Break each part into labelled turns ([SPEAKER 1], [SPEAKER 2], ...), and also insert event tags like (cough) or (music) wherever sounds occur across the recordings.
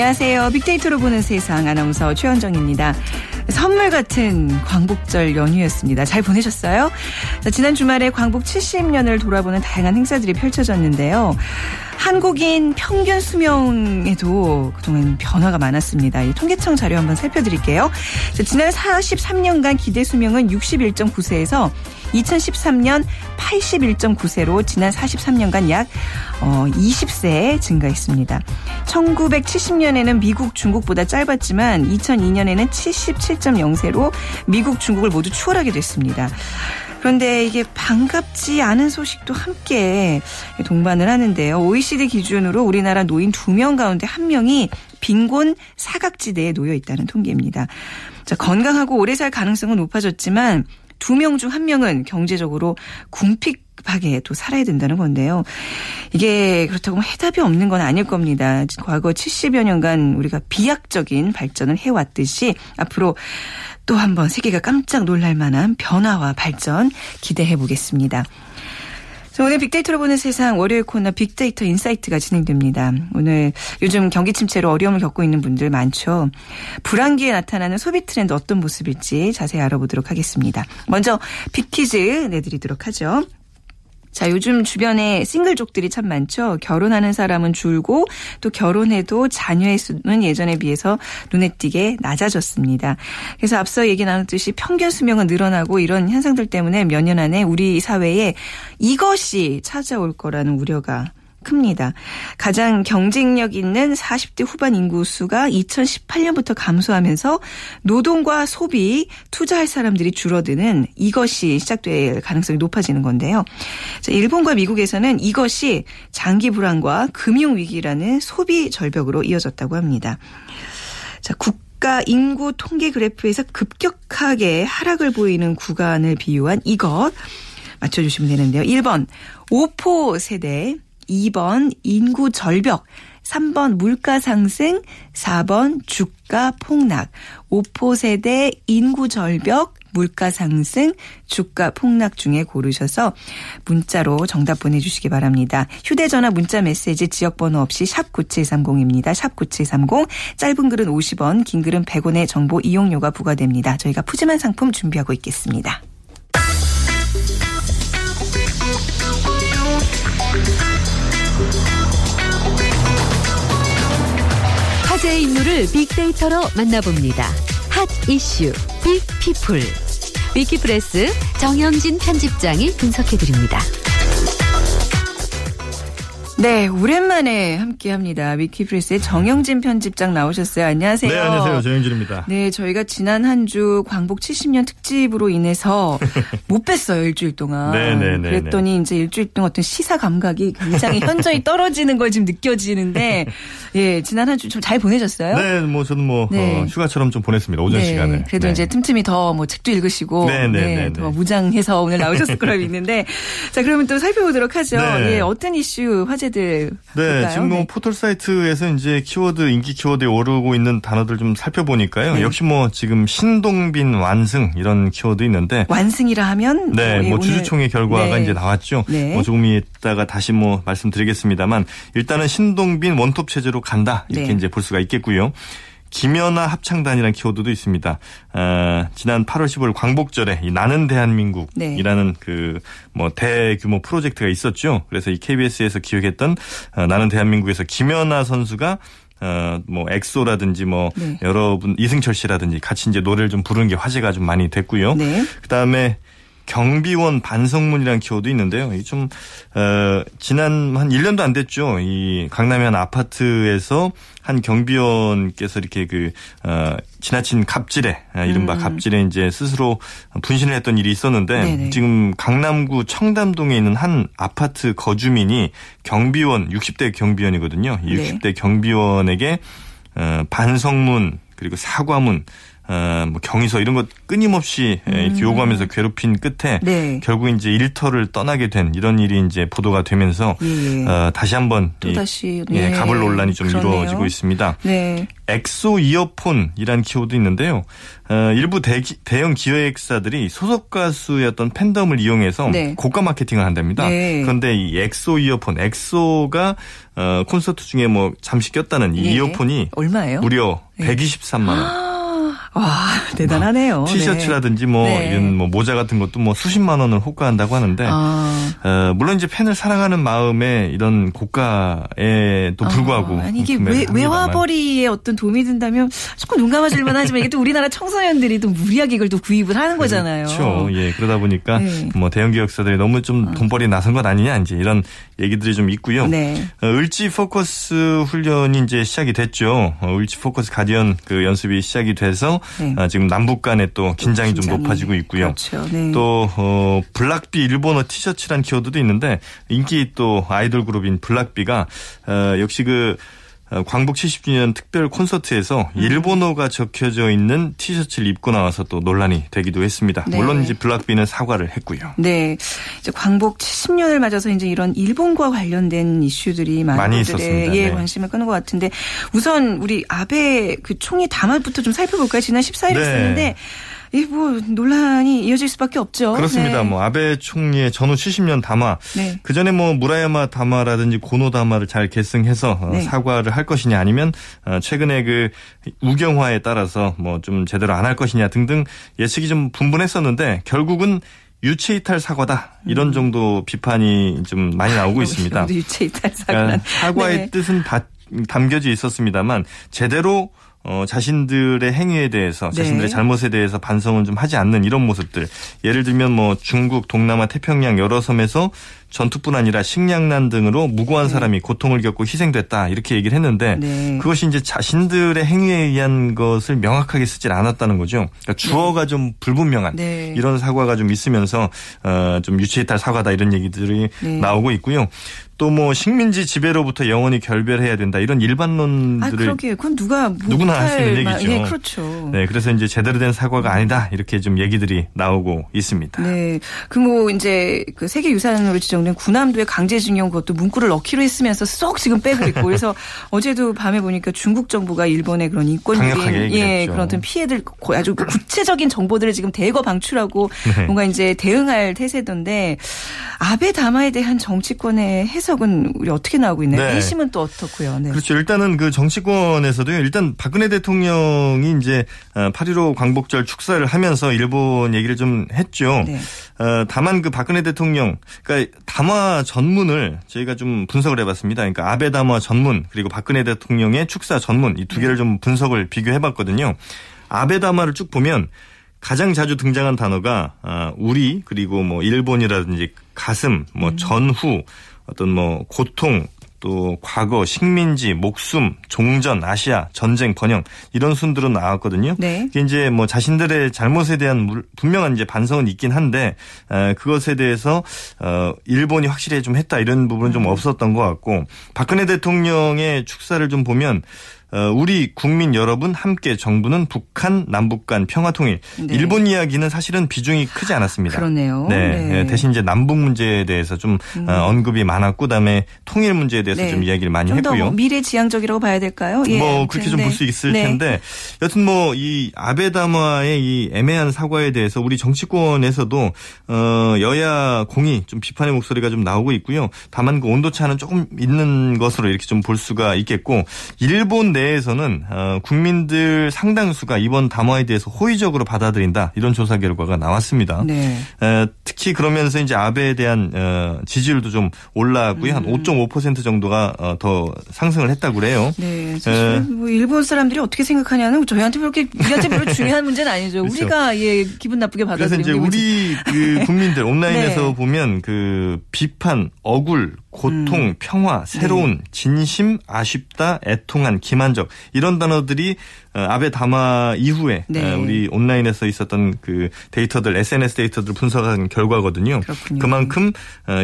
[SPEAKER 1] 안녕하세요. 빅데이터로 보는 세상 아나운서 최현정입니다. 선물 같은 광복절 연휴였습니다. 잘 보내셨어요? 지난 주말에 광복 70년을 돌아보는 다양한 행사들이 펼쳐졌는데요. 한국인 평균 수명에도 그동안 변화가 많았습니다. 이 통계청 자료 한번 살펴드릴게요. 지난 43년간 기대 수명은 61.9세에서 2013년 81.9세로 지난 43년간 약 20세 어, 증가했습니다. 1970년에는 미국, 중국보다 짧았지만 2002년에는 77.0세로 미국, 중국을 모두 추월하게 됐습니다. 그런데 이게 반갑지 않은 소식도 함께 동반을 하는데요. OECD 기준으로 우리나라 노인 2명 가운데 1명이 빈곤 사각지대에 놓여 있다는 통계입니다. 자, 건강하고 오래 살 가능성은 높아졌지만 두 명 중 한 명은 경제적으로 궁핍 하게 또 살아야 된다는 건데요. 이게 그렇다고 뭐 해답이 없는 건 아닐 겁니다. 과거 70여 년간 우리가 비약적인 발전을 해왔듯이 앞으로 또 한번 세계가 깜짝 놀랄 만한 변화와 발전 기대해 보겠습니다. 오늘 빅데이터로 보는 세상 월요일 코너 빅데이터 인사이트가 진행됩니다. 오늘 요즘 경기 침체로 어려움을 겪고 있는 분들 많죠. 불황기에 나타나는 소비 트렌드 어떤 모습일지 자세히 알아보도록 하겠습니다. 먼저 빅퀴즈 내드리도록 하죠. 자, 요즘 주변에 싱글족들이 참 많죠. 결혼하는 사람은 줄고 또 결혼해도 자녀의 수는 예전에 비해서 눈에 띄게 낮아졌습니다. 그래서 앞서 얘기 나눴듯이 평균 수명은 늘어나고 이런 현상들 때문에 몇 년 안에 우리 사회에 이것이 찾아올 거라는 우려가 큽니다. 가장 경쟁력 있는 40대 후반 인구 수가 2018년부터 감소하면서 노동과 소비, 투자할 사람들이 줄어드는 이것이 시작될 가능성이 높아지는 건데요. 자, 일본과 미국에서는 이것이 장기 불안과 금융 위기라는 소비 절벽으로 이어졌다고 합니다. 자, 국가 인구 통계 그래프에서 급격하게 하락을 보이는 구간을 비유한 이것 맞춰주시면 되는데요. 1번 오포 세대 2번 인구 절벽, 3번 물가 상승, 4번 주가 폭락, 5포 세대 인구 절벽, 물가 상승, 주가 폭락 중에 고르셔서 문자로 정답 보내주시기 바랍니다. 휴대전화 문자 메시지 지역번호 없이 샵 9730입니다. 샵 9730. 짧은 글은 50원, 긴 글은 100원의 정보 이용료가 부과됩니다. 저희가 푸짐한 상품 준비하고 있겠습니다.
[SPEAKER 2] 화제의 인물을 빅데이터로 만나봅니다. 핫 이슈 빅피플 위키프레스 정영진 편집장이 분석해드립니다.
[SPEAKER 1] 네, 오랜만에 함께 합니다. 위키프레스의 정영진 편집장 나오셨어요. 안녕하세요.
[SPEAKER 3] 네, 안녕하세요. 정영진입니다.
[SPEAKER 1] 네, 저희가 지난 한 주 광복 70년 특집으로 인해서 (laughs) 못 뵀어요 일주일 동안.
[SPEAKER 3] 네, 네, 네.
[SPEAKER 1] 그랬더니 이제 일주일 동안 어떤 시사 감각이 굉장히 현저히 (laughs) 떨어지는 걸 지금 느껴지는데, 예, 지난 한 주 좀 잘 보내셨어요?
[SPEAKER 3] 네, 뭐 저는 뭐 네. 어, 휴가처럼 좀 보냈습니다. 오전
[SPEAKER 1] 네,
[SPEAKER 3] 시간을.
[SPEAKER 1] 그래도
[SPEAKER 3] 네.
[SPEAKER 1] 이제 틈틈이 더 뭐 책도 읽으시고,
[SPEAKER 3] 네, 네, 네,
[SPEAKER 1] 더 무장해서 오늘 나오셨을 거라 믿는데, 자 그러면 또 살펴보도록 하죠.
[SPEAKER 3] 네.
[SPEAKER 1] 예, 어떤 이슈 화제 키워드들
[SPEAKER 3] 네,
[SPEAKER 1] 볼까요?
[SPEAKER 3] 지금 뭐
[SPEAKER 1] 네.
[SPEAKER 3] 포털 사이트에서 이제 키워드 인기 키워드에 오르고 있는 단어들 좀 살펴보니까요.
[SPEAKER 1] 네.
[SPEAKER 3] 역시 뭐 지금 신동빈 완승 이런 키워드 있는데
[SPEAKER 1] 완승이라 하면
[SPEAKER 3] 네,
[SPEAKER 1] 예,
[SPEAKER 3] 뭐 주주총회 결과가
[SPEAKER 1] 네.
[SPEAKER 3] 이제 나왔죠.
[SPEAKER 1] 네.
[SPEAKER 3] 뭐 조금 있다가 다시 뭐 말씀드리겠습니다만 일단은 신동빈 원톱 체제로 간다 이렇게
[SPEAKER 1] 네.
[SPEAKER 3] 이제 볼 수가 있겠고요. 김연아 합창단이라는 키워드도 있습니다. 어, 지난 8월 15일 광복절에 이 나는 대한민국이라는
[SPEAKER 1] 네.
[SPEAKER 3] 그뭐 대규모 프로젝트가 있었죠. 그래서 이 KBS에서 기획했던 어, 나는 대한민국에서 김연아 선수가 어, 뭐, 엑소라든지 뭐,
[SPEAKER 1] 네.
[SPEAKER 3] 여러분, 이승철 씨라든지 같이 이제 노래를 좀 부르는 게 화제가 좀 많이 됐고요.
[SPEAKER 1] 네.
[SPEAKER 3] 그 다음에 경비원 반성문이라는 키워드 있는데요. 이 좀, 어, 지난 한 1년도 안 됐죠. 이 강남의 한 아파트에서 한 경비원께서 이렇게 그, 어, 지나친 갑질에, 아, 이른바
[SPEAKER 1] 음.
[SPEAKER 3] 갑질에 이제 스스로 분신을 했던 일이 있었는데
[SPEAKER 1] 네네.
[SPEAKER 3] 지금 강남구 청담동에 있는 한 아파트 거주민이 경비원, 60대 경비원이거든요. 이
[SPEAKER 1] 네.
[SPEAKER 3] 60대 경비원에게 어, 반성문 그리고 사과문 어, 뭐 경위서 이런 것 끊임없이 음. 이렇게 요구하면서 괴롭힌 끝에 네. 결국 이제 일터를 떠나게 된 이런 일이 이제 보도가 되면서 예. 어, 다시 한번
[SPEAKER 1] 또 다시
[SPEAKER 3] 예, 네. 갑을 논란이 좀 그러네요. 이루어지고 있습니다. 네. 엑소 이어폰이란 키워드 있는데요. 어, 일부 대, 대형 기획사들이 소속 가수였던 팬덤을 이용해서 네. 고가 마케팅을 한답니다. 네. 그런데 이 엑소 이어폰, 엑소가 어, 콘서트 중에 뭐 잠시 꼈다는 이 네. 이어폰이
[SPEAKER 1] 얼마예요?
[SPEAKER 3] 무려 123만 원.
[SPEAKER 1] 와 (laughs) 대단하네요. 뭐
[SPEAKER 3] 티셔츠라든지 뭐 네. 이런 뭐 모자 같은 것도 뭐 수십만 원을 호가한다고 하는데 아. 어, 물론 이제 팬을 사랑하는 마음에 이런 고가에도 불구하고
[SPEAKER 1] 아, 아니 이게 외, 외화벌이에 어떤 도움이 된다면 조금 눈 감아줄 만 하지만 이게 또 우리나라 청소년들이 또 무리하게 이걸 또 구입을 하는 거잖아요.
[SPEAKER 3] 그렇죠. 예 그러다 보니까 네. 뭐 대형 기획사들이 너무 좀 아. 돈벌이 나선 것 아니냐 이제 이런 얘기들이 좀 있고요. 네. 어, 을지 포커스 훈련이 이제 시작이 됐죠. 어, 을지 포커스 가디언 그 연습이 시작이 돼서 네. 아, 지금 남북 간에 또 긴장이, 긴장이, 좀 높아지고 있고요.
[SPEAKER 1] 그렇죠. 네.
[SPEAKER 3] 또 어, 블락비 일본어 티셔츠란 키워드도 있는데 인기 또 아이돌 그룹인 블락비가 어, 역시 그 어, 광복 70주년 특별 콘서트에서 음. 일본어가 적혀져 있는 티셔츠를 입고 나와서 또 논란이 되기도 했습니다. 네. 물론 이제 블락비는 사과를 했고요.
[SPEAKER 1] 네. 이제 광복 70년을 맞아서 이제 이런 일본과 관련된 이슈들이 많이 있었습니다. 예, 네. 관심을 끄는 것 같은데 우선 우리 아베 그 총리 담화부터 좀 살펴볼까요? 지난 14일 네. 있었는데 이뭐 논란이 이어질 수밖에 없죠.
[SPEAKER 3] 그렇습니다. 네. 뭐 아베 총리의 전후 70년 담화, 네. 그 전에 뭐 무라야마 담화라든지 고노 담화를 잘 계승해서 어, 네. 사과를 할 것이냐 아니면 어, 최근에 그 우경화에 따라서 뭐 좀 제대로 안 할 것이냐 등등 예측이 좀 분분했었는데 결국은 유체 이탈 사과다 이런 음. 정도 비판이 좀 많이 나오고 (laughs) 있습니다.
[SPEAKER 1] 유체 이탈 사과. 그러니까
[SPEAKER 3] 사과의 네. 뜻은 다 담겨져 있었습니다만 제대로 어, 자신들의 행위에 대해서 네. 자신들의 잘못에 대해서 반성을 좀 하지 않는 이런 모습들. 예를 들면 뭐 중국, 동남아, 태평양 여러 섬에서 전투뿐 아니라 식량난 등으로 무고한 네. 사람이 고통을 겪고 희생됐다 이렇게 얘기를 했는데 네. 그것이 이제 자신들의 행위에 의한 것을 명확하게 쓰질 않았다는 거죠. 그러니까 주어가 네. 좀 불분명한 네. 이런 사과가 좀 있으면서 어, 좀 유체이탈 사과다 이런 얘기들이 네. 나오고 있고요. 또뭐 식민지 지배로부터 영원히 결별해야 된다 이런 일반론들을 아,
[SPEAKER 1] 그러게 그건 누가
[SPEAKER 3] 누구나 할 수 있는 얘기죠.
[SPEAKER 1] 네, 그렇죠.
[SPEAKER 3] 네, 그래서 이제 제대로 된 사과가 아니다 이렇게 좀 얘기들이 나오고 있습니다.
[SPEAKER 1] 네, 그 뭐 이제 그 세계 유산으로 지정 된 군함도의 강제징용 그것도 문구를 넣기로 했으면서 쏙 지금 빼고 있고 그래서 (laughs) 어제도 밤에 보니까 중국 정부가 일본의 그런 인권적인 예 그런 어떤 피해들 아주 구체적인 정보들을 지금 대거 방출하고 네. 뭔가 이제 대응할 태세던데 아베 담화에 대한 정치권의 해석 해석은 우리 어떻게 나오고 있나요? 네. 1심은 또 어떻고요?
[SPEAKER 3] 네. 그렇죠. 일단은 그 정치권에서도요. 일단 박근혜 대통령이 이제 8.15 어, 광복절 축사를 하면서 일본 얘기를 좀 했죠. 네. 어, 다만 그 박근혜 대통령, 그러니까 담화 전문을 저희가 좀 분석을 해봤습니다. 그러니까 아베 담화 전문 그리고 박근혜 대통령의 축사 전문 이 두 개를 좀 분석을 비교해봤거든요. 아베 담화를 쭉 보면 가장 자주 등장한 단어가 아, 우리 그리고 뭐 일본이라든지 가슴, 뭐 음. 전후, 어떤 뭐 고통 또 과거, 식민지, 목숨, 종전, 아시아, 전쟁, 번영 이런 순들로 나왔거든요. 네. 이게 이제 뭐 자신들의 잘못에 대한 분명한 이제 반성은 있긴 한데 그것에 대해서 어 일본이 확실히 좀 했다 이런 부분은 좀 음. 없었던 것 같고 박근혜 대통령의 축사를 좀 보면 어, 우리 국민 여러분 함께 정부는 북한 남북 간 평화 통일. 네. 일본 이야기는 사실은 비중이 크지 않았습니다.
[SPEAKER 1] 그러네요.
[SPEAKER 3] 네. 네. 대신 이제 남북 문제에 대해서 좀 음. 어, 언급이 많았고 그다음에 통일 문제에 대해서 네. 좀 이야기를 많이 했고요. 뭐
[SPEAKER 1] 미래지향적이라고 봐야 될까요?
[SPEAKER 3] 예. 뭐 그렇게 좀 볼 수 있을 네. 텐데 여튼 뭐 이 아베 담화의 이 애매한 사과에 대해서 우리 정치권에서도 어 여야 공이 좀 비판의 목소리가 좀 나오고 있고요. 다만 그 온도 차는 조금 있는 것으로 이렇게 좀 볼 수가 있겠고 일본 내 에서는 어, 국민들 상당수가 이번 담화에 대해서 호의적으로 받아들인다 이런 조사 결과가 나왔습니다. 네. 특히 그러면서 이제 아베에 대한 어, 지지율도 좀 올라왔고요. 음. 한5.5% 정도가 어, 더 상승을 했다고 그래요.
[SPEAKER 1] 네. 사실 뭐 일본 사람들이 어떻게 생각하냐는 저희한테 그렇게 우리한테 별로 중요한 문제는 아니죠. (laughs) 그렇죠. 우리가 예 기분 나쁘게 받아들이는
[SPEAKER 3] 그래서 이제 우리 그 국민들 (laughs) 온라인에서 네. 보면 그 비판, 억울, 고통,
[SPEAKER 1] 음.
[SPEAKER 3] 평화, 새로운,
[SPEAKER 1] 네.
[SPEAKER 3] 진심, 아쉽다, 애통한, 기만적 이런 단어들이 어, 아베 담화 이후에
[SPEAKER 1] 네.
[SPEAKER 3] 어, 우리 온라인에서 있었던 그 데이터들, SNS 데이터들을 분석한 결과거든요.
[SPEAKER 1] 그렇군요.
[SPEAKER 3] 만큼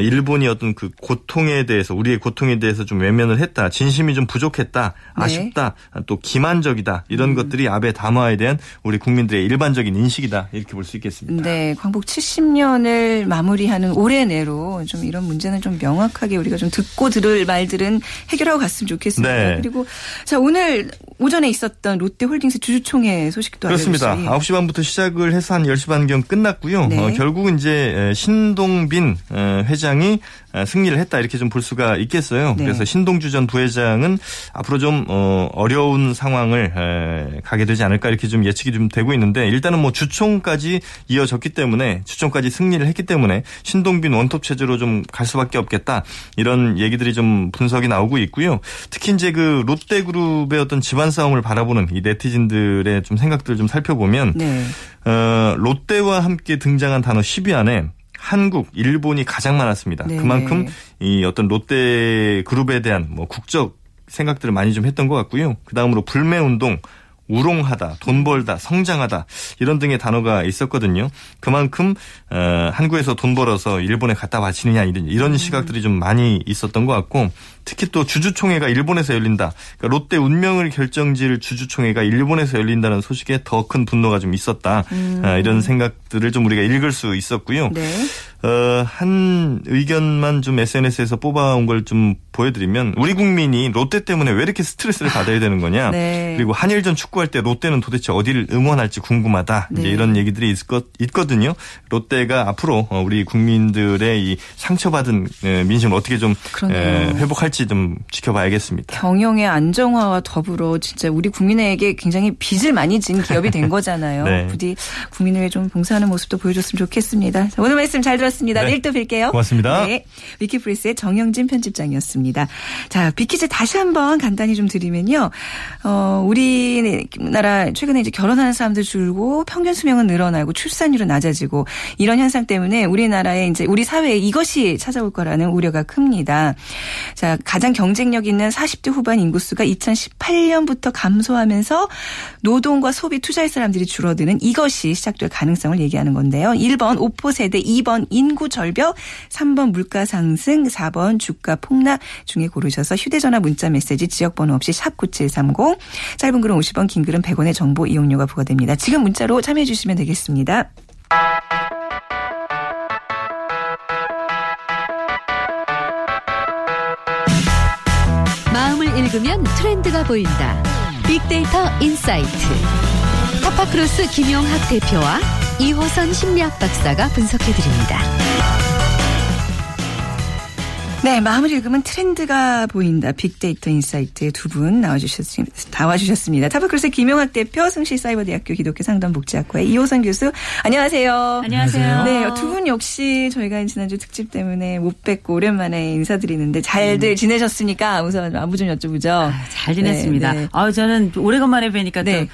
[SPEAKER 3] 일본이 어떤 그 고통에 대해서 우리의 고통에 대해서 좀 외면을 했다, 진심이 좀 부족했다,
[SPEAKER 1] 네.
[SPEAKER 3] 아쉽다, 또 기만적이다 이런
[SPEAKER 1] 음.
[SPEAKER 3] 것들이 아베 담화에 대한 우리 국민들의 일반적인 인식이다 이렇게 볼 수 있겠습니다.
[SPEAKER 1] 네, 광복 70년을 마무리하는 올해 내로 좀 이런 문제는 좀 명확하게 우리가 좀 듣고 들을 말들은 해결하고 갔으면 좋겠습니다.
[SPEAKER 3] 네.
[SPEAKER 1] 그리고 자 오늘 오전에 있었던 롯데홀딩스 주주총회 소식도
[SPEAKER 3] 그렇습니다.
[SPEAKER 1] 알려주시기.
[SPEAKER 3] 9시 반부터 시작을 해서 한 10시 반경 끝났고요.
[SPEAKER 1] 네.
[SPEAKER 3] 어, 결국은 이제 신동빈 어, 회장이 어, 승리를 했다 이렇게 좀 볼 수가 있겠어요.
[SPEAKER 1] 네.
[SPEAKER 3] 그래서 신동주 전 부회장은 앞으로 좀 어, 어려운 상황을 에, 가게 되지 않을까 이렇게 좀 예측이 좀 되고 있는데 일단은 뭐 주총까지 이어졌기 때문에 주총까지 승리를 했기 때문에 신동빈 원톱 체제로 좀 갈 수밖에 없겠다 이런 얘기들이 좀 분석이 나오고 있고요. 특히 이제 그 롯데그룹의 어떤 집안 싸움을 바라보는 이 네티즌들의 좀 생각들을 좀 살펴보면
[SPEAKER 1] 네.
[SPEAKER 3] 어, 롯데와 함께 등장한 단어 10위 안에 한국, 일본이 가장 많았습니다.
[SPEAKER 1] 네.
[SPEAKER 3] 그만큼 이 어떤 롯데 그룹에 대한 뭐 국적 생각들을 많이 좀 했던 것 같고요. 그 다음으로 불매운동, 우롱하다, 돈 벌다, 성장하다 이런 등의 단어가 있었거든요. 그만큼 어, 한국에서 돈 벌어서 일본에 갖다 바치느냐 이런 이런 시각들이 좀 많이 있었던 것 같고 특히 또 주주총회가 일본에서 열린다. 그러니까 롯데 운명을 결정질 주주총회가 일본에서 열린다는 소식에 더 큰 분노가 좀 있었다. 아, 이런 생각들을 좀 우리가 읽을 수 있었고요.
[SPEAKER 1] 네.
[SPEAKER 3] 어, 한 의견만 좀 SNS에서 뽑아온 걸 좀 보여드리면 우리 국민이 롯데 때문에 왜 이렇게 스트레스를 받아야 되는 거냐. (laughs)
[SPEAKER 1] 네.
[SPEAKER 3] 그리고 한일전 축구할 때 롯데는 도대체 어디를 응원할지 궁금하다. 이제
[SPEAKER 1] 네.
[SPEAKER 3] 이런 얘기들이 있, 있거든요. 롯데가 앞으로 어, 우리 국민들의 이 상처받은 에, 민심을 어떻게 좀. 에, 회복할지 좀 지켜봐야겠습니다.
[SPEAKER 1] 경영의 안정화와 더불어 진짜 우리 국민에게 굉장히 빚을 많이 진 기업이 된 (laughs) 거잖아요.
[SPEAKER 3] 네.
[SPEAKER 1] 부디 국민을 좀 봉사하는 모습도 보여줬으면 좋겠습니다. 자, 오늘 말씀 잘 들었습니다.
[SPEAKER 3] 네.
[SPEAKER 1] 내일 또 뵐게요.
[SPEAKER 3] 고맙습니다.
[SPEAKER 1] 네. 위키프레스의 정영진 편집장이었습니다. 자, 비키즈 다시 한번 간단히 좀 드리면요. 어, 우리나라 최근에 이제 결혼하는 사람들 줄고 평균 수명은 늘어나고 출산율은 낮아지고 이런 현상 때문에 우리나라에 이제 우리 사회에 이것이 찾아올 거라는 우려가 큽니다. 자, 가장 경쟁력 있는 40대 후반 인구수가 2018년부터 감소하면서 노동과 소비 투자할 사람들이 줄어드는 이것이 시작될 가능성을 얘기하는 건데요. 1번 오포 세대, 2번 인구 절벽, 3번 물가 상승, 4번 주가 폭락 중에 고르셔서 휴대전화 문자 메시지 지역번호 없이 샵 9730 짧은 글은 50원 긴 글은 100원의 정보 이용료가 부과됩니다. 지금 문자로 참여해 주시면 되겠습니다.
[SPEAKER 2] 마음을 읽으면 트렌드가 보인다. 빅데이터 인사이트. 타파크로스 김용학 대표와 이호선 심리학 박사가 분석해드립니다.
[SPEAKER 1] 네, 마음을 읽으면 트렌드가 보인다. 빅데이터 인사이트 두분 나와주셨습니다. 나와주셨습니다. 타파크로스 김용학 대표, 숭실사이버대학교 기독교 상담복지학과의 이호선 교수. 안녕하세요.
[SPEAKER 4] 안녕하세요.
[SPEAKER 1] 네, 두 분 역시 저희가 지난주 특집 때문에 못 뵙고 오랜만에 인사드리는데 잘들 지내셨습니까? 우선 안부 좀 여쭤보죠.
[SPEAKER 4] 잘 지냈습니다.
[SPEAKER 1] 네, 네.
[SPEAKER 4] 아 저는 오래간만에 뵈니까
[SPEAKER 1] 네.
[SPEAKER 4] 또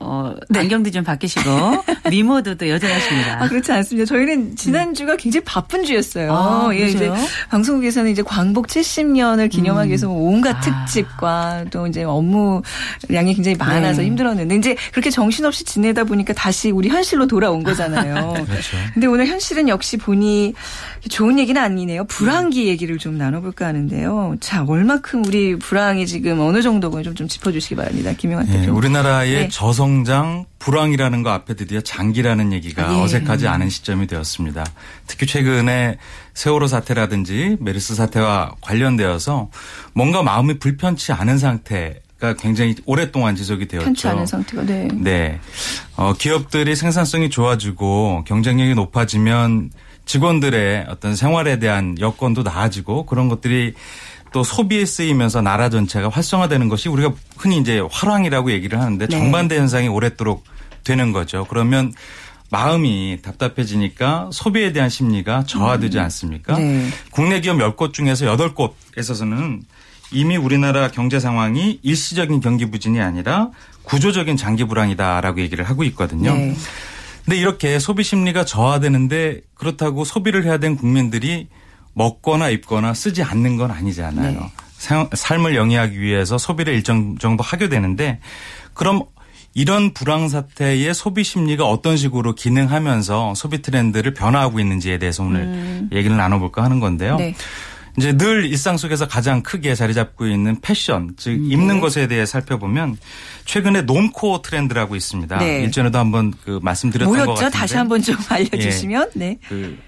[SPEAKER 4] 어, 안경도 좀 바뀌시고 (laughs) 미모도 또 여전하십니다.
[SPEAKER 1] 아, 그렇지 않습니다. 저희는 지난주가 굉장히 바쁜 주였어요.
[SPEAKER 4] 아,
[SPEAKER 1] 예, 이제? 방송국에서는 이제 광복 70년을 기념하기 위해서 뭐 온갖
[SPEAKER 4] 아.
[SPEAKER 1] 특집과 또 이제 업무량이 굉장히 많아서
[SPEAKER 4] 네.
[SPEAKER 1] 힘들었는데 이제 그렇게 정신없이 지내다 보니까 다시 우리 현실로 돌아온 거잖아요. (laughs)
[SPEAKER 5] 그렇죠.
[SPEAKER 1] 근데 오늘 현실은 역시 보니 좋은 얘기는 아니네요. 불황기 얘기를 좀 나눠볼까 하는데요. 자, 얼마큼 우리 불황이 지금 어느 정도가 좀, 좀 짚어주시기 바랍니다. 김영환
[SPEAKER 5] 예,
[SPEAKER 1] 대표.
[SPEAKER 5] 우리나라의
[SPEAKER 1] 네.
[SPEAKER 5] 저성장 불황이라는 거 앞에 드디어 장기라는 얘기가
[SPEAKER 1] 예.
[SPEAKER 5] 어색하지 않은 시점이 되었습니다. 특히 최근에 세월호 사태라든지 메르스 사태와 관련되어서 뭔가 마음이 불편치 않은 상태 가 굉장히 오랫동안 지속이 되었죠.
[SPEAKER 1] 편치 않은 상태가 네.
[SPEAKER 5] 네. 어, 기업들이 생산성이 좋아지고 경쟁력이 높아지면 직원들의 어떤 생활에 대한 여건도 나아지고 그런 것들이 또 소비에 쓰이면서 나라 전체가 활성화되는 것이 우리가 흔히 이제 활황이라고 얘기를 하는데
[SPEAKER 1] 네.
[SPEAKER 5] 정반대 현상이 오랫도록 되는 거죠. 그러면 마음이 답답해지니까 소비에 대한 심리가 저하되지 않습니까?
[SPEAKER 1] 네.
[SPEAKER 5] 국내 기업 10곳 중에서 8곳에서는 이미 우리나라 경제 상황이 일시적인 경기 부진이 아니라 구조적인 장기 불황이다라고 얘기를 하고 있거든요.
[SPEAKER 1] 네.
[SPEAKER 5] 근데 이렇게 소비 심리가 저하되는데 그렇다고 소비를 해야 되는 국민들이 먹거나 입거나 쓰지 않는 건 아니잖아요.
[SPEAKER 1] 네.
[SPEAKER 5] 생- 삶을 영위하기 위해서 소비를 일정 정도 하게 되는데 그럼 이런 불황 사태의 소비 심리가 어떤 식으로 기능하면서 소비 트렌드를 변화하고 있는지에 대해서 오늘 얘기를 나눠볼까 하는 건데요.
[SPEAKER 1] 음. 네.
[SPEAKER 5] 이제 늘 일상 속에서 가장 크게 자리 잡고 있는 패션, 즉
[SPEAKER 1] 음.
[SPEAKER 5] 입는 것에 대해 살펴보면 최근에 놈코어 트렌드라고 있습니다.
[SPEAKER 1] 네.
[SPEAKER 5] 일전에도 한번 그 말씀드렸던 것
[SPEAKER 1] 뭐였죠?
[SPEAKER 5] 같은데
[SPEAKER 1] 다시 한번 좀 (laughs) 알려주시면. 네.
[SPEAKER 5] 그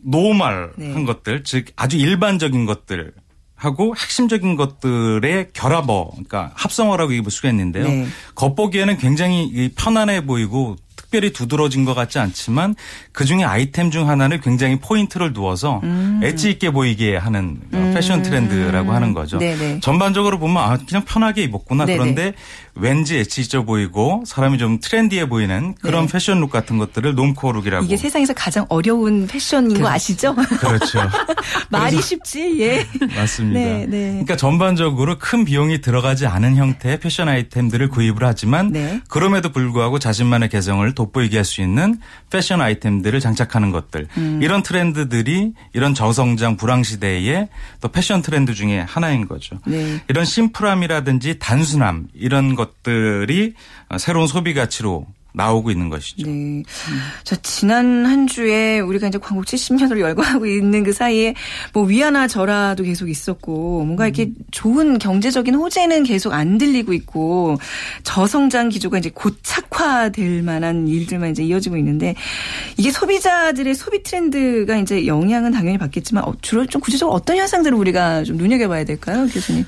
[SPEAKER 5] normal한
[SPEAKER 1] 네.
[SPEAKER 5] 것들, 즉 아주 일반적인 것들 하고 핵심적인 것들의 결합어, 그러니까 합성어라고 얘기할 수가 있는데요.
[SPEAKER 1] 네.
[SPEAKER 5] 겉보기에는 굉장히 이 편안해 보이고 특별히 두드러진 것 같지 않지만 그 중에 아이템 중 하나를 굉장히 포인트를 두어서
[SPEAKER 1] 음.
[SPEAKER 5] 엣지 있게 보이게 하는 어, 패션 트렌드라고 하는 거죠.
[SPEAKER 1] 네네.
[SPEAKER 5] 전반적으로 보면 아 그냥 편하게 입었구나.
[SPEAKER 1] 네네.
[SPEAKER 5] 그런데 왠지 엣지 있어 보이고 사람이 좀 trendy해 보이는 그런
[SPEAKER 1] 네.
[SPEAKER 5] 패션 look 같은 것들을 normcore look이라고.
[SPEAKER 1] 이게 세상에서 가장 어려운 패션인 거 아시죠?
[SPEAKER 5] 그렇죠. (laughs)
[SPEAKER 1] 말이 쉽지, 예.
[SPEAKER 5] 맞습니다.
[SPEAKER 1] 네, 네.
[SPEAKER 5] 그러니까 전반적으로 큰 비용이 들어가지 않은 형태의 패션 아이템들을 구입을 하지만
[SPEAKER 1] 네.
[SPEAKER 5] 그럼에도 불구하고 자신만의 개성을 돋보이게 할 수 있는 패션 아이템들을 장착하는 것들.
[SPEAKER 1] 음.
[SPEAKER 5] 이런 트렌드들이 이런 저성장 불황 시대의 또 패션 트렌드 중에 하나인 거죠.
[SPEAKER 1] 네.
[SPEAKER 5] 이런 심플함이라든지 단순함 이런 것들이 새로운 소비 가치로 나오고 있는 것이죠.
[SPEAKER 1] 네. 자, 지난 한 주에 우리가 이제 광복 70년으로 열거하고 있는 그 사이에 뭐 위아나 절하도 계속 있었고 뭔가 이렇게 좋은 경제적인 호재는 계속 안 들리고 있고 저성장 기조가 이제 곧 착화될 만한 일들만 이제 이어지고 있는데 이게 소비자들의 소비 트렌드가 이제 영향은 당연히 받겠지만 어, 주로 좀 구체적으로 어떤 현상들을 우리가 좀 눈여겨봐야 될까요, 교수님?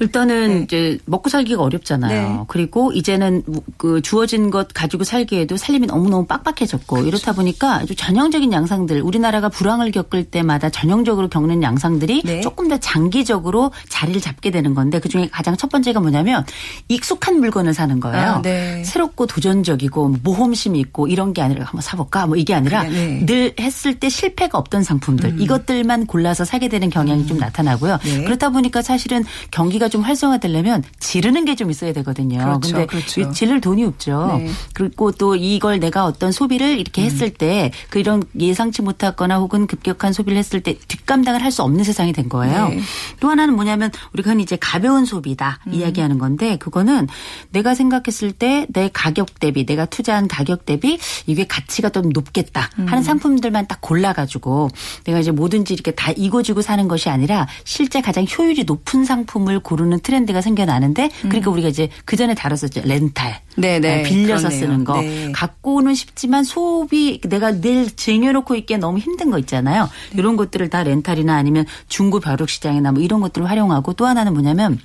[SPEAKER 4] 일단은
[SPEAKER 1] 네.
[SPEAKER 4] 이제 먹고 살기가 어렵잖아요.
[SPEAKER 1] 네.
[SPEAKER 4] 그리고 이제는 그 주어진 것 가지고 살기에도 살림이 너무너무 빡빡해졌고
[SPEAKER 1] 그렇죠.
[SPEAKER 4] 이렇다 보니까 아주 전형적인 양상들 우리나라가 불황을 겪을 때마다 전형적으로 겪는 양상들이
[SPEAKER 1] 네.
[SPEAKER 4] 조금 더 장기적으로 자리를 잡게 되는 건데 그중에 가장 첫 번째가 뭐냐면 익숙한 물건을 사는 거예요.
[SPEAKER 1] 아, 네.
[SPEAKER 4] 새롭고 도전적이고 모험심이 있고 이런 게 아니라 한번 사볼까 뭐 이게 아니라
[SPEAKER 1] 네. 음.
[SPEAKER 4] 늘 했을 때 실패가 없던 상품들 이것들만 골라서 사게 되는 경향이 좀 나타나고요.
[SPEAKER 1] 네.
[SPEAKER 4] 그렇다 보니까 사실은 경기가 좀 활성화되려면 지르는 게 좀 있어야 되거든요.
[SPEAKER 1] 그렇죠,
[SPEAKER 4] 근데
[SPEAKER 1] 그렇죠.
[SPEAKER 4] 이 지를 돈이 없죠.
[SPEAKER 1] 네.
[SPEAKER 4] 그리고 또 이걸 내가 어떤 소비를 이렇게
[SPEAKER 1] 음.
[SPEAKER 4] 했을 때 그런 예상치 못했거나 혹은 급격한 소비를 했을 때 뒷감당을 할 수 없는 세상이 된 거예요.
[SPEAKER 1] 네.
[SPEAKER 4] 또 하나는 뭐냐면 우리가 이제 가벼운 소비다
[SPEAKER 1] 음.
[SPEAKER 4] 이야기하는 건데 그거는 내가 생각했을 때 내 가격 대비 내가 투자한 가격 대비 이게 가치가 좀 높겠다
[SPEAKER 1] 음.
[SPEAKER 4] 하는 상품들만 딱 골라가지고 내가 이제 뭐든지 이렇게 다 이고지고 사는 것이 아니라 실제 가장 효율이 높은 상품을 고 르는 트렌드가 생겨나는데 그러니까 우리가 이제 그 전에 다뤘었죠 렌탈
[SPEAKER 1] 음. 네, 네.
[SPEAKER 4] 빌려서
[SPEAKER 1] 그렇네요.
[SPEAKER 4] 쓰는 거
[SPEAKER 1] 네.
[SPEAKER 4] 갖고는 싶지만 소비 내가 늘 쟁여놓고 있기에 너무 힘든 거 있잖아요.
[SPEAKER 1] 네.
[SPEAKER 4] 이런 것들을 다 렌탈이나 아니면 중고 벼룩 시장이나 뭐 이런 것들을 활용하고 또 하나는 뭐냐면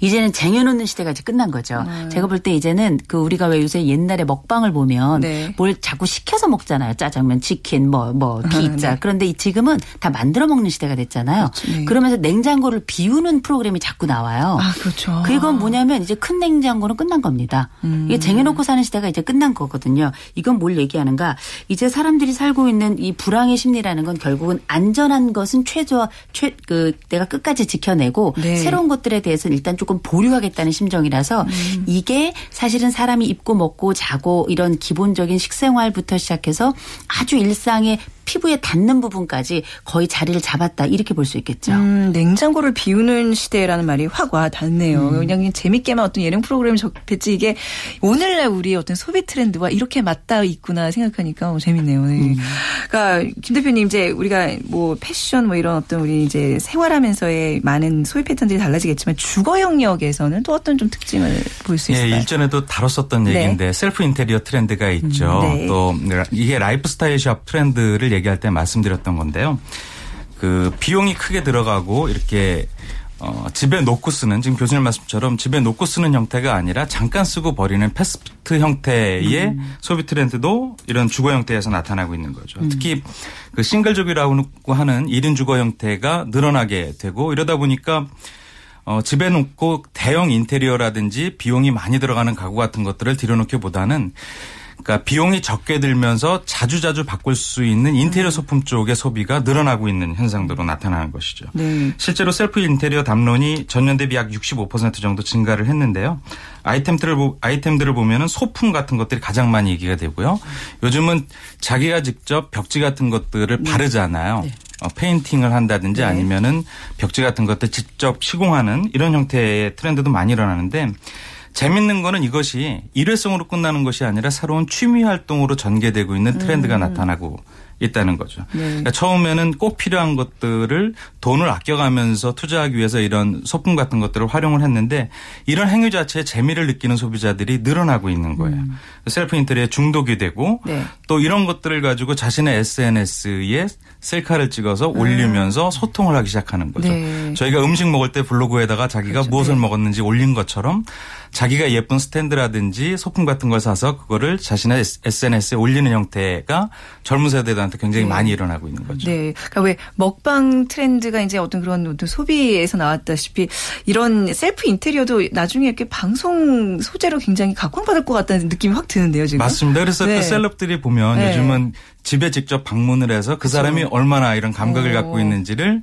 [SPEAKER 4] 이제는 쟁여놓는 시대가 이제 끝난 거죠. 제가 볼 때 이제는 그 우리가 왜 요새 옛날에 먹방을 보면
[SPEAKER 1] 네.
[SPEAKER 4] 뭘 자꾸 시켜서 먹잖아요. 짜장면, 치킨, 뭐, 뭐, 피자.
[SPEAKER 1] 네.
[SPEAKER 4] 그런데 이 지금은 다 만들어 먹는 시대가 됐잖아요.
[SPEAKER 1] 네.
[SPEAKER 4] 그러면서 냉장고를 비우는 프로그램이 자꾸 나와요.
[SPEAKER 1] 아, 그렇죠.
[SPEAKER 4] 그건 뭐냐면 이제 큰 냉장고는 끝난 겁니다.
[SPEAKER 1] 음.
[SPEAKER 4] 이게 쟁여놓고 사는 시대가 이제 끝난 거거든요. 이건 뭘 얘기하는가? 이제 사람들이 살고 있는 이 불황의 심리라는 건 결국은 안전한 것은 최저 최 그 내가 끝까지 지켜내고
[SPEAKER 1] 네.
[SPEAKER 4] 새로운 것들에 대해서는 일단 조금 보류하겠다는 심정이라서
[SPEAKER 1] 음.
[SPEAKER 4] 이게 사실은 사람이 입고 먹고 자고 이런 기본적인 식생활부터 시작해서 아주 일상의 피부에 닿는 부분까지 거의 자리를 잡았다 이렇게 볼 수 있겠죠.
[SPEAKER 1] 음, 냉장고를 비우는 시대라는 말이 확 와 닿네요.
[SPEAKER 4] 음.
[SPEAKER 1] 그냥 재밌게만 어떤 예능 프로그램 접했지 이게 오늘날 우리의 어떤 소비 트렌드와 이렇게 맞닿아 있구나 생각하니까 어, 재밌네요. 네.
[SPEAKER 4] 음.
[SPEAKER 1] 그러니까 김 대표님 이제 우리가 뭐 패션 뭐 이런 어떤 우리 이제 생활하면서의 많은 소비 패턴들이 달라지겠지만 주거 영역에서는 또 어떤 좀 특징을 볼수
[SPEAKER 5] 예,
[SPEAKER 1] 있을까요?
[SPEAKER 5] 일전에도 다뤘었던
[SPEAKER 1] 네.
[SPEAKER 5] 얘기인데 셀프 인테리어 트렌드가 있죠.
[SPEAKER 1] 음, 네.
[SPEAKER 5] 또 이게 라이프 스타일 샵 트렌드를 얘기할 때 말씀드렸던 건데요. 그 비용이 크게 들어가고 이렇게 어, 집에 놓고 쓰는 지금 교수님 말씀처럼 집에 놓고 쓰는 형태가 아니라 잠깐 쓰고 버리는 fast 형태의
[SPEAKER 1] 음.
[SPEAKER 5] 소비 트렌드도 이런 주거 형태에서 나타나고 있는 거죠.
[SPEAKER 1] 음.
[SPEAKER 5] 특히 그 싱글족이라고 하는 1인 주거 형태가 늘어나게 되고 이러다 보니까 어, 집에 놓고 대형 인테리어라든지 비용이 많이 들어가는 가구 같은 것들을 들여놓기보다는 그러니까 비용이 적게 들면서 자주자주 바꿀 수 있는 인테리어 소품 쪽의 소비가 늘어나고 있는 현상으로 나타나는 것이죠.
[SPEAKER 1] 네.
[SPEAKER 5] 실제로 셀프 인테리어 담론이 전년 대비 약 65% 정도 증가를 했는데요. 아이템들을 보, 아이템들을 보면은 소품 같은 것들이 가장 많이 얘기가 되고요. 요즘은 자기가 직접 벽지 같은 것들을 바르잖아요. 어, 페인팅을 한다든지
[SPEAKER 1] 네.
[SPEAKER 5] 아니면은 벽지 같은 것들 직접 시공하는 이런 형태의 트렌드도 많이 일어나는데 재밌는 거는 이것이 일회성으로 끝나는 것이 아니라 새로운 취미 활동으로 전개되고 있는 트렌드가 나타나고 있다는 거죠.
[SPEAKER 1] 네.
[SPEAKER 5] 그러니까 처음에는 꼭 필요한 것들을 돈을 아껴가면서 투자하기 위해서 이런 소품 같은 것들을 활용을 했는데 이런 행위 자체에 재미를 느끼는 소비자들이 늘어나고 있는 거예요. 셀프 인테리어에 중독이 되고
[SPEAKER 1] 네.
[SPEAKER 5] 또 이런 것들을 가지고 자신의 SNS에 셀카를 찍어서 올리면서 소통을 하기 시작하는 거죠.
[SPEAKER 1] 네.
[SPEAKER 5] 저희가 음식 먹을 때 블로그에다가 자기가
[SPEAKER 1] 그렇죠.
[SPEAKER 5] 무엇을
[SPEAKER 1] 네.
[SPEAKER 5] 먹었는지 올린 것처럼 자기가 예쁜 스탠드라든지 소품 같은 걸 사서 그거를 자신의 SNS에 올리는 형태가 젊은 세대들한테 굉장히
[SPEAKER 1] 네.
[SPEAKER 5] 많이 일어나고 있는 거죠.
[SPEAKER 1] 네. 그러니까 왜 먹방 트렌드가 이제 어떤 그런 어떤 소비에서 나왔다시피 이런 셀프 인테리어도 나중에 이렇게 방송 소재로 굉장히 각광받을 것 같다는 느낌이 확 드는데요, 지금.
[SPEAKER 5] 맞습니다. 그래서
[SPEAKER 1] 네.
[SPEAKER 5] 그 celeb들이 보면
[SPEAKER 1] 네.
[SPEAKER 5] 요즘은 집에 직접 방문을 해서 그 사람이 얼마나 이런 감각을
[SPEAKER 1] 오.
[SPEAKER 5] 갖고 있는지를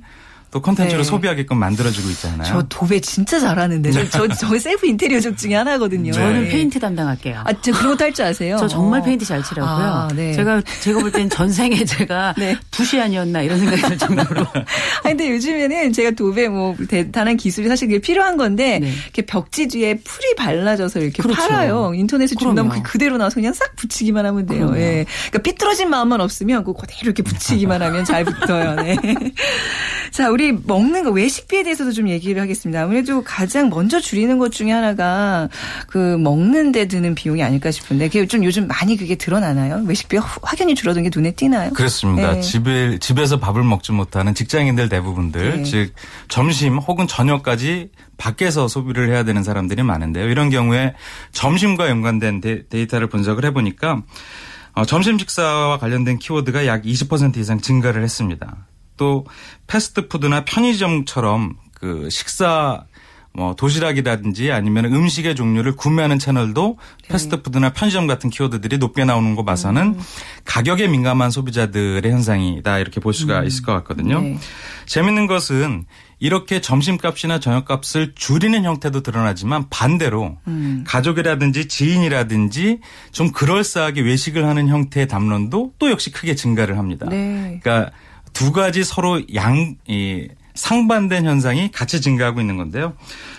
[SPEAKER 5] 또 콘텐츠로
[SPEAKER 1] 네.
[SPEAKER 5] 소비하게끔 만들어주고 있잖아요.
[SPEAKER 1] 저 도배 진짜 잘하는데. 저, 저, 저 셀프 인테리어족 중에 하나거든요.
[SPEAKER 4] 저는
[SPEAKER 1] 네.
[SPEAKER 4] 페인트 담당할게요.
[SPEAKER 1] 아, 저 그런 것도 할 줄 아세요?
[SPEAKER 4] 저 정말
[SPEAKER 1] 어.
[SPEAKER 4] 페인트 잘 칠하고요.
[SPEAKER 1] 아, 네.
[SPEAKER 4] 제가 제가 볼 땐 전생에 제가 (laughs)
[SPEAKER 1] 네.
[SPEAKER 4] 붓이 아니었나 이런 생각이 들 정도로. (laughs)
[SPEAKER 1] 아니, 근데 요즘에는 제가 도배 뭐 대단한 기술이 사실 그게 필요한 건데
[SPEAKER 4] 네.
[SPEAKER 1] 이렇게 벽지 뒤에 풀이 발라져서 이렇게
[SPEAKER 4] 그렇죠.
[SPEAKER 1] 팔아요. 인터넷에 주문하면.
[SPEAKER 4] 그
[SPEAKER 1] 그대로 나와서 그냥 싹 붙이기만 하면 돼요. 예. 그러니까 삐뚤어진 마음만 없으면 그 그대로 이렇게 붙이기만 하면 잘 붙어요. 네. (laughs) 자, 우리 먹는 거 외식비에 대해서도 좀 얘기를 하겠습니다. 아무래도 가장 먼저 줄이는 것 중에 하나가 그 먹는 데 드는 비용이 아닐까 싶은데 그게 좀 요즘 많이 그게 드러나나요? 외식비가 확연히 줄어든 게 눈에 띄나요?
[SPEAKER 5] 그렇습니다.
[SPEAKER 1] 네.
[SPEAKER 5] 집에 집에서 밥을 먹지 못하는 직장인들 대부분들
[SPEAKER 1] 네.
[SPEAKER 5] 즉 점심 혹은 저녁까지 밖에서 소비를 해야 되는 사람들이 많은데요. 이런 경우에 점심과 연관된 데, 데이터를 분석을 해보니까 어, 점심 식사와 관련된 키워드가 약 20% 이상 증가를 했습니다. 또 패스트푸드나 편의점처럼 그 식사 뭐 도시락이라든지 아니면 음식의 종류를 구매하는 채널도
[SPEAKER 1] 네.
[SPEAKER 5] 패스트푸드나 편의점 같은 키워드들이 높게 나오는 거 봐서는
[SPEAKER 1] 음.
[SPEAKER 5] 가격에 민감한 소비자들의 현상이다 이렇게 볼 수가 있을 것 같거든요.
[SPEAKER 1] 네.
[SPEAKER 5] 재밌는 것은 이렇게 점심값이나 저녁값을 줄이는 형태도 드러나지만 반대로
[SPEAKER 1] 음.
[SPEAKER 5] 가족이라든지 지인이라든지 좀 그럴싸하게 외식을 하는 형태의 담론도 또 역시 크게 증가를 합니다.
[SPEAKER 1] 네.
[SPEAKER 5] 그러니까 두 가지 서로 양, 이, 상반된 현상이 같이 증가하고 있는 건데요.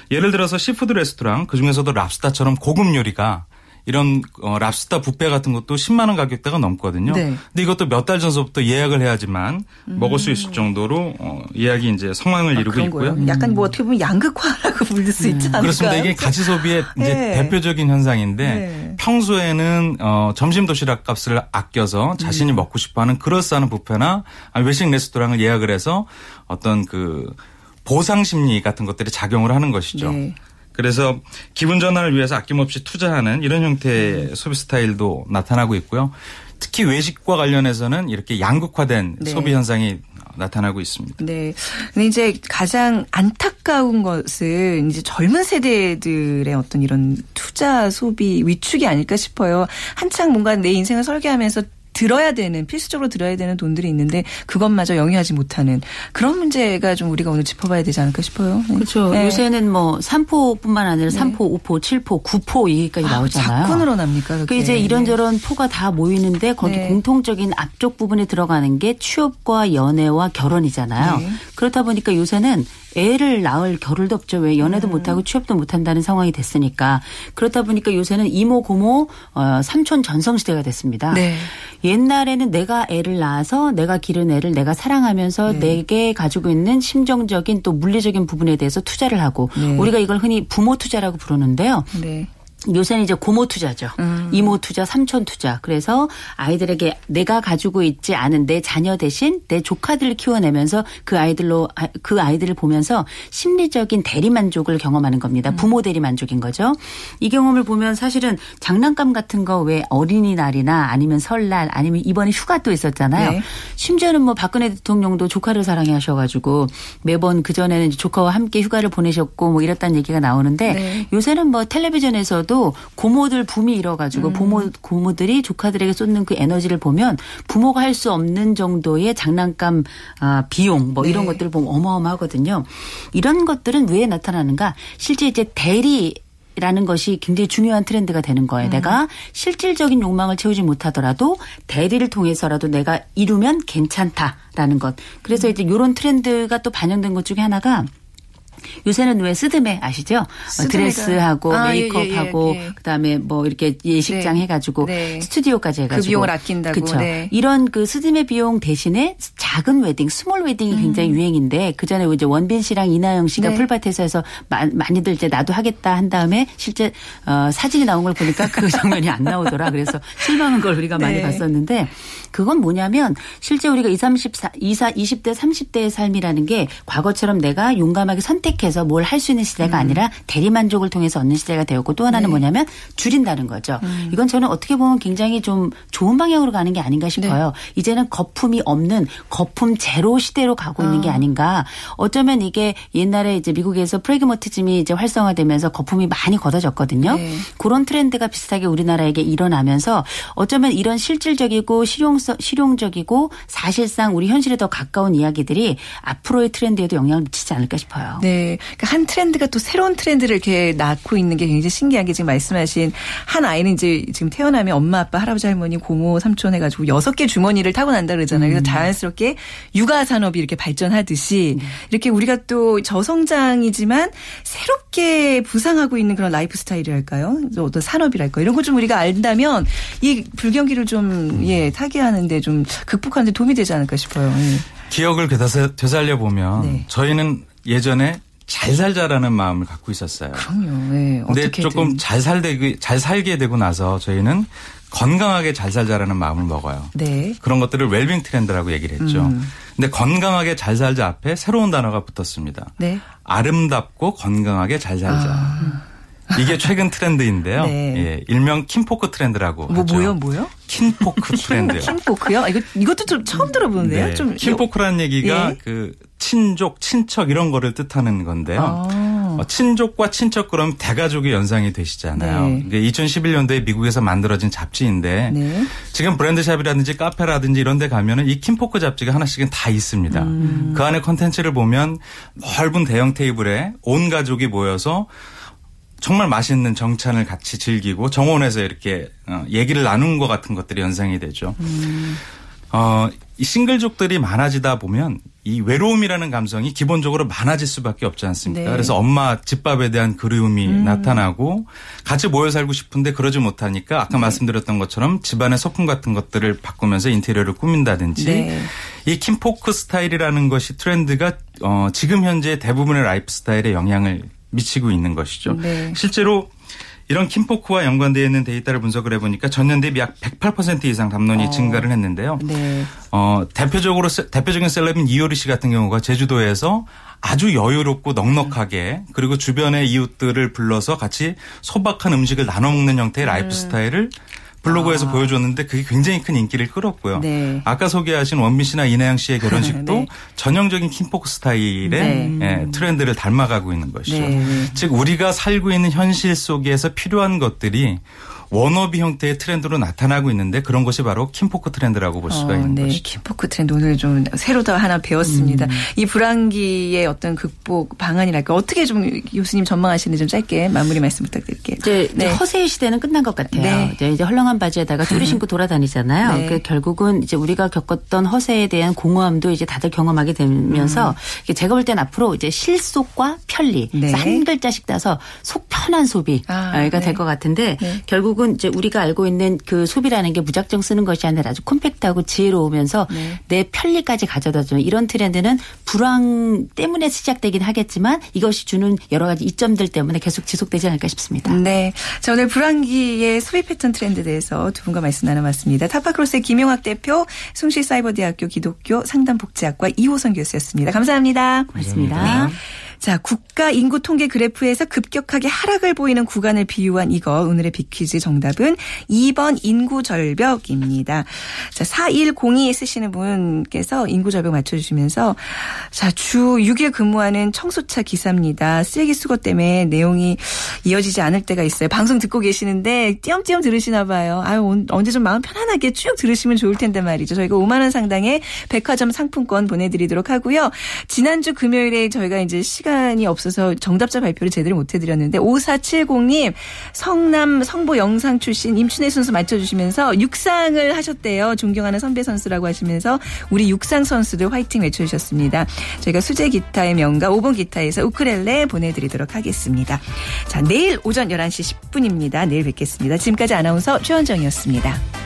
[SPEAKER 5] 예를 들어서 seafood 레스토랑 그 중에서도 랍스타처럼 고급 요리가 이런 어, 랍스타 뷔페 같은 것도 10만 원 가격대가 넘거든요.
[SPEAKER 1] 네.
[SPEAKER 5] 근데 이것도 몇 달 전서부터 예약을 해야지만 먹을 수 있을 정도로 어, 예약이 이제 성황을 이루고
[SPEAKER 1] 음. 그런
[SPEAKER 5] 있고요.
[SPEAKER 1] 거예요. 약간 뭐 어떻게 보면 양극화라고 부를 수 있지 않을까요?
[SPEAKER 5] 그렇습니다. 이게 가치 소비의 이제
[SPEAKER 1] 네.
[SPEAKER 5] 대표적인 현상인데
[SPEAKER 1] 네.
[SPEAKER 5] 평소에는 어, 점심 도시락 값을 아껴서
[SPEAKER 1] 음.
[SPEAKER 5] 자신이 먹고 싶어하는 그럴싸한 뷔페나 외식 레스토랑을 예약을 해서 어떤 그 보상 심리 같은 것들이 작용을 하는 것이죠.
[SPEAKER 1] 네.
[SPEAKER 5] 그래서 기분 전환을 위해서 아낌없이 투자하는 이런 형태의
[SPEAKER 1] 음.
[SPEAKER 5] 소비 스타일도 나타나고 있고요. 특히 외식과 관련해서는 이렇게 양극화된
[SPEAKER 1] 네.
[SPEAKER 5] 소비 현상이 나타나고 있습니다.
[SPEAKER 1] 네. 근데 이제 가장 안타까운 것은 이제 젊은 세대들의 어떤 이런 투자 소비 위축이 아닐까 싶어요. 한창 뭔가 내 인생을 설계하면서 들어야 되는 필수적으로 들어야 되는 돈들이 있는데 그것마저 영위하지 못하는 그런 문제가 좀 우리가 오늘 짚어봐야 되지 않을까 싶어요. 네.
[SPEAKER 4] 그렇죠.
[SPEAKER 1] 네.
[SPEAKER 4] 요새는 뭐 3포뿐만 아니라 3포, 5포, 7포, 9포 얘기까지 나오잖아요.
[SPEAKER 1] 자꾸 늘어납니까?
[SPEAKER 4] 그
[SPEAKER 1] 그게?
[SPEAKER 4] 이제 이런저런 포가 다 모이는데 거기
[SPEAKER 1] 네.
[SPEAKER 4] 공통적인 앞쪽 부분에 들어가는 게 취업과 연애와 결혼이잖아요.
[SPEAKER 1] 네.
[SPEAKER 4] 그렇다 보니까 요새는 애를 낳을 겨를도 없죠. 왜 연애도
[SPEAKER 1] 음.
[SPEAKER 4] 못하고 취업도 못한다는 상황이 됐으니까. 그렇다 보니까 요새는 이모, 고모, 어, 삼촌 전성 시대가 됐습니다.
[SPEAKER 1] 네.
[SPEAKER 4] 옛날에는 내가 애를 낳아서 내가 기른 애를 내가 사랑하면서
[SPEAKER 1] 네.
[SPEAKER 4] 내게 가지고 있는 심정적인 또 물리적인 부분에 대해서 투자를 하고
[SPEAKER 1] 네.
[SPEAKER 4] 우리가 이걸 흔히 부모 투자라고 부르는데요.
[SPEAKER 1] 네.
[SPEAKER 4] 요새는 이제 고모 투자죠.
[SPEAKER 1] 음.
[SPEAKER 4] 이모 투자, 삼촌 투자. 그래서 아이들에게 내가 가지고 있지 않은 내 자녀 대신 내 조카들을 키워내면서 그 아이들로 아, 그 아이들을 보면서 심리적인 대리 만족을 경험하는 겁니다.
[SPEAKER 1] 음.
[SPEAKER 4] 부모 대리 만족인 거죠. 이 경험을 보면 사실은 장난감 같은 거 왜 어린이날이나 아니면 설날 아니면 이번에 휴가 또 있었잖아요.
[SPEAKER 1] 네.
[SPEAKER 4] 심지어는 뭐 박근혜 대통령도 조카를 사랑해 하셔가지고 매번 그 전에는 조카와 함께 휴가를 보내셨고 뭐 이랬다는 얘기가 나오는데
[SPEAKER 1] 네.
[SPEAKER 4] 요새는 뭐 텔레비전에서도 중에서도 고모들 붐이 일어가지고
[SPEAKER 1] 음.
[SPEAKER 4] 부모 고모들이 조카들에게 쏟는 그 에너지를 보면 부모가 할 수 없는 정도의 장난감 아, 비용 뭐 이런
[SPEAKER 1] 네.
[SPEAKER 4] 것들을 보면 어마어마하거든요. 이런 것들은 왜 나타나는가? 실제 이제 대리 라는 것이 굉장히 중요한 트렌드가 되는 거예요. 내가 실질적인 욕망을 채우지 못하더라도 대리를 통해서라도 내가 이루면 괜찮다라는 것. 그래서 이제 이런 트렌드가 또 반영된 것 중에 하나가 요새는 왜 스드메 아시죠? 어,
[SPEAKER 1] 스드메가-
[SPEAKER 4] 드레스하고
[SPEAKER 1] 아, 예, 예,
[SPEAKER 4] 메이크업하고
[SPEAKER 1] 예, 예.
[SPEAKER 4] 그다음에 뭐 이렇게 예식장
[SPEAKER 1] 네.
[SPEAKER 4] 해가지고
[SPEAKER 1] 네.
[SPEAKER 4] 스튜디오까지 해가지고
[SPEAKER 1] 그 비용을 아낀다고,
[SPEAKER 4] 그쵸.
[SPEAKER 1] 네.
[SPEAKER 4] 이런 그 스드메 비용 대신에 작은 웨딩, small wedding이 굉장히 유행인데 그 전에 이제 원빈 씨랑 이나영 씨가
[SPEAKER 1] 음. 네.
[SPEAKER 4] 풀밭에서 해서 마- 많이들 이제 나도 하겠다 한 다음에 실제 어, 사진이 나온 걸 보니까 그 (laughs) 장면이 안 나오더라. 그래서 실망한 걸 우리가 많이
[SPEAKER 1] 네.
[SPEAKER 4] 봤었는데 그건 뭐냐면 실제 우리가 20, 30, 20, 20대, 30대의 삶이라는 게 과거처럼 내가 용감하게 선택해서 뭘 할 수 있는 시대가 아니라 대리만족을 통해서 얻는 시대가 되었고 또 하나는 뭐냐면 줄인다는 거죠. 이건 저는 어떻게 보면 굉장히 좀 좋은 방향으로 가는 게 아닌가 싶어요. 이제는 거품이 없는 거품 제로 시대로 가고 있는 게 아닌가. 어쩌면 이게 옛날에 이제 미국에서 프레그머티즘이 이제 활성화되면서 거품이 많이 걷어졌거든요.
[SPEAKER 1] 네.
[SPEAKER 4] 그런 트렌드가 비슷하게 우리나라에게 일어나면서 어쩌면 이런 실질적이고 실용 성 실용적이고 사실상 우리 현실에 더 가까운 이야기들이 앞으로의 트렌드에도 영향을 미치지 않을까 싶어요.
[SPEAKER 1] 네. 그러니까 한 트렌드가 또 새로운 트렌드를 이렇게 낳고 있는 게 굉장히 신기한 게 지금 말씀하신 한 아이는 이제 지금 태어나면 엄마, 아빠, 할아버지, 할머니, 고모, 삼촌 해가지고 여섯 개 주머니를 타고 난다 그러잖아요. 그래서 자연스럽게 육아 산업이 이렇게 발전하듯이 이렇게 우리가 또 저성장이지만 새롭게 부상하고 있는 그런 라이프 스타일이랄까요? 어떤 산업이랄까 이런 거 좀 우리가 안다면 이 불경기를 좀 예, 타개하는 데 좀 극복하는데 도움이 되지 않을까 싶어요. 예.
[SPEAKER 5] 기억을 되살려, 보면
[SPEAKER 1] 네.
[SPEAKER 5] 저희는 예전에 잘 살자라는 마음을 갖고 있었어요.
[SPEAKER 1] 그럼요. 예.
[SPEAKER 5] 근데
[SPEAKER 1] 어떻게든.
[SPEAKER 5] 조금 잘 살게 잘 살게 되고 나서 저희는 건강하게 잘 살자라는 마음을 먹어요.
[SPEAKER 1] 네.
[SPEAKER 5] 그런 것들을 웰빙 트렌드라고 얘기를 했죠.
[SPEAKER 1] 음.
[SPEAKER 5] 근데 건강하게 잘 살자 앞에 새로운 단어가 붙었습니다.
[SPEAKER 1] 네.
[SPEAKER 5] 아름답고 건강하게 잘 살자. 이게 최근 트렌드인데요.
[SPEAKER 1] 아. 네.
[SPEAKER 5] 예, 일명 kinfolk 트렌드라고
[SPEAKER 1] 뭐
[SPEAKER 5] 하죠.
[SPEAKER 1] 뭐요, 뭐요?
[SPEAKER 5] kinfolk (laughs) 트렌드요.
[SPEAKER 1] kinfolk요? 이거 이것도 좀 처음 들어보는데요.
[SPEAKER 5] 네.
[SPEAKER 1] 좀
[SPEAKER 5] kinfolk라는 얘기가
[SPEAKER 1] 예.
[SPEAKER 5] 그 친족, 친척 이런 거를 뜻하는 건데요.
[SPEAKER 1] 아.
[SPEAKER 5] 어, 친족과 친척 그럼 대가족이 연상이 되시잖아요.
[SPEAKER 1] 네.
[SPEAKER 5] 이게 2011년도에 미국에서 만들어진 잡지인데
[SPEAKER 1] 네.
[SPEAKER 5] 지금 브랜드샵이라든지 카페라든지 이런 데 가면은 이 kinfolk 잡지가 하나씩은 다 있습니다.
[SPEAKER 1] 음.
[SPEAKER 5] 그 안에 컨텐츠를 보면 넓은 대형 테이블에 온 가족이 모여서 정말 맛있는 정찬을 같이 즐기고 정원에서 이렇게 어, 얘기를 나눈 것 같은 것들이 연상이 되죠.
[SPEAKER 1] 음.
[SPEAKER 5] 어, 이 싱글족들이 많아지다 보면 이 외로움이라는 감성이 기본적으로 많아질 수밖에 없지 않습니까?
[SPEAKER 1] 네. 음.
[SPEAKER 5] 그래서 엄마 집밥에 대한 그리움이 나타나고 같이 모여 살고 싶은데 그러지 못하니까
[SPEAKER 1] 네.
[SPEAKER 5] 아까 말씀드렸던 것처럼 집안의 소품 같은 것들을 바꾸면서 인테리어를 꾸민다든지
[SPEAKER 1] 네.
[SPEAKER 5] 이 kinfolk 스타일이라는 것이 트렌드가 어, 지금 현재 대부분의 라이프 스타일에 영향을 미치고 있는 것이죠.
[SPEAKER 1] 네.
[SPEAKER 5] 실제로 이런 kinfolk와 연관되어 있는 데이터를 분석을 해보니까 전년 대비 약 108% 이상 담론이 증가를 했는데요.
[SPEAKER 1] 네.
[SPEAKER 5] 어, 대표적으로 세- 대표적인 celeb인 이효리 씨 같은 경우가 제주도에서 아주 여유롭고 넉넉하게 그리고 주변의 이웃들을 불러서 같이 소박한 음식을 나눠 먹는 형태의 라이프 스타일을 블로그에서 보여줬는데 그게 굉장히 큰 인기를 끌었고요.
[SPEAKER 1] 아. 네.
[SPEAKER 5] 아까 소개하신 원빈 씨나 이나영 씨의 결혼식도
[SPEAKER 1] 네.
[SPEAKER 5] 전형적인 kinfolk 스타일의
[SPEAKER 1] 네.
[SPEAKER 5] 예, 트렌드를 닮아가고 있는 것이죠.
[SPEAKER 1] 네.
[SPEAKER 5] 즉 우리가 살고 있는 현실 속에서 필요한 것들이 워너비 형태의 트렌드로 나타나고 있는데 그런 것이 바로 kinfolk 트렌드라고 볼 수가
[SPEAKER 1] 어,
[SPEAKER 5] 있는
[SPEAKER 1] 네.
[SPEAKER 5] 것이죠.
[SPEAKER 1] kinfolk 트렌드 오늘 좀 새로 더 하나 배웠습니다.
[SPEAKER 5] 음.
[SPEAKER 1] 이 불황기의 어떤 극복 방안이랄까 어떻게 좀 교수님 전망하시는지 좀 짧게 마무리 말씀 부탁드릴게요.
[SPEAKER 4] 이제, 이제
[SPEAKER 1] 네.
[SPEAKER 4] 허세의 시대는 끝난 것 같아요.
[SPEAKER 1] 네.
[SPEAKER 4] 이제, 이제 헐렁한 바지에다가 쪼리 신고 돌아다니잖아요.
[SPEAKER 1] 네.
[SPEAKER 4] 그 결국은 이제 우리가 겪었던 허세에 대한 공허함도 이제 다들 경험하게 되면서 이게 제가 볼 땐 앞으로 이제 실속과 편리
[SPEAKER 1] 네.
[SPEAKER 4] 한 글자씩 따서 속 편한 소비가
[SPEAKER 1] 아, 네.
[SPEAKER 4] 될것 같은데
[SPEAKER 1] 네.
[SPEAKER 4] 결국은 이제 우리가 알고 있는 그 소비라는 게 무작정 쓰는 것이 아니라 아주 콤팩트하고 지혜로우면서
[SPEAKER 1] 네.
[SPEAKER 4] 내 편리까지 가져다 주는 이런 트렌드는 불황 때문에 시작되긴 하겠지만 이것이 주는 여러 가지 이점들 때문에 계속 지속되지 않을까 싶습니다.
[SPEAKER 1] 네. 자, 오늘 불황기의 소비 패턴 트렌드에 대해서 두 분과 말씀 나눠봤습니다. 타파크로스의 김용학 대표, 숭실사이버대학교 기독교 상담복지학과 이호선 교수였습니다. 감사합니다.
[SPEAKER 4] 고맙습니다.
[SPEAKER 1] 네. 자, 국가 인구 통계 그래프에서 급격하게 하락을 보이는 구간을 비유한 이거 오늘의 빅퀴즈 정답은 2번 인구 절벽입니다. 자, 4102 쓰시는 분께서 인구 절벽 맞춰 주시면서 자, 주 6일 근무하는 청소차 기사입니다. 쓰레기 수거 때문에 내용이 이어지지 않을 때가 있어요. 방송 듣고 계시는데 띄엄띄엄 들으시나 봐요. 아유, 언제 좀 마음 편안하게 쭉 들으시면 좋을 텐데 말이죠. 저희가 5만 원 상당의 백화점 상품권 보내 드리도록 하고요. 지난주 금요일에 저희가 이제 시간이 없어서 정답자 발표를 제대로 못 해드렸는데 5470님 성남 성보 영상 출신 임춘혜 선수 맞춰주시면서 육상을 하셨대요. 존경하는 선배 선수라고 하시면서 우리 육상 선수들 화이팅 외쳐주셨습니다. 저희가 수제 기타의 명가 5번 기타에서 우크렐레 보내드리도록 하겠습니다. 자 내일 오전 11시 10분입니다. 내일 뵙겠습니다. 지금까지 아나운서 최원정이었습니다.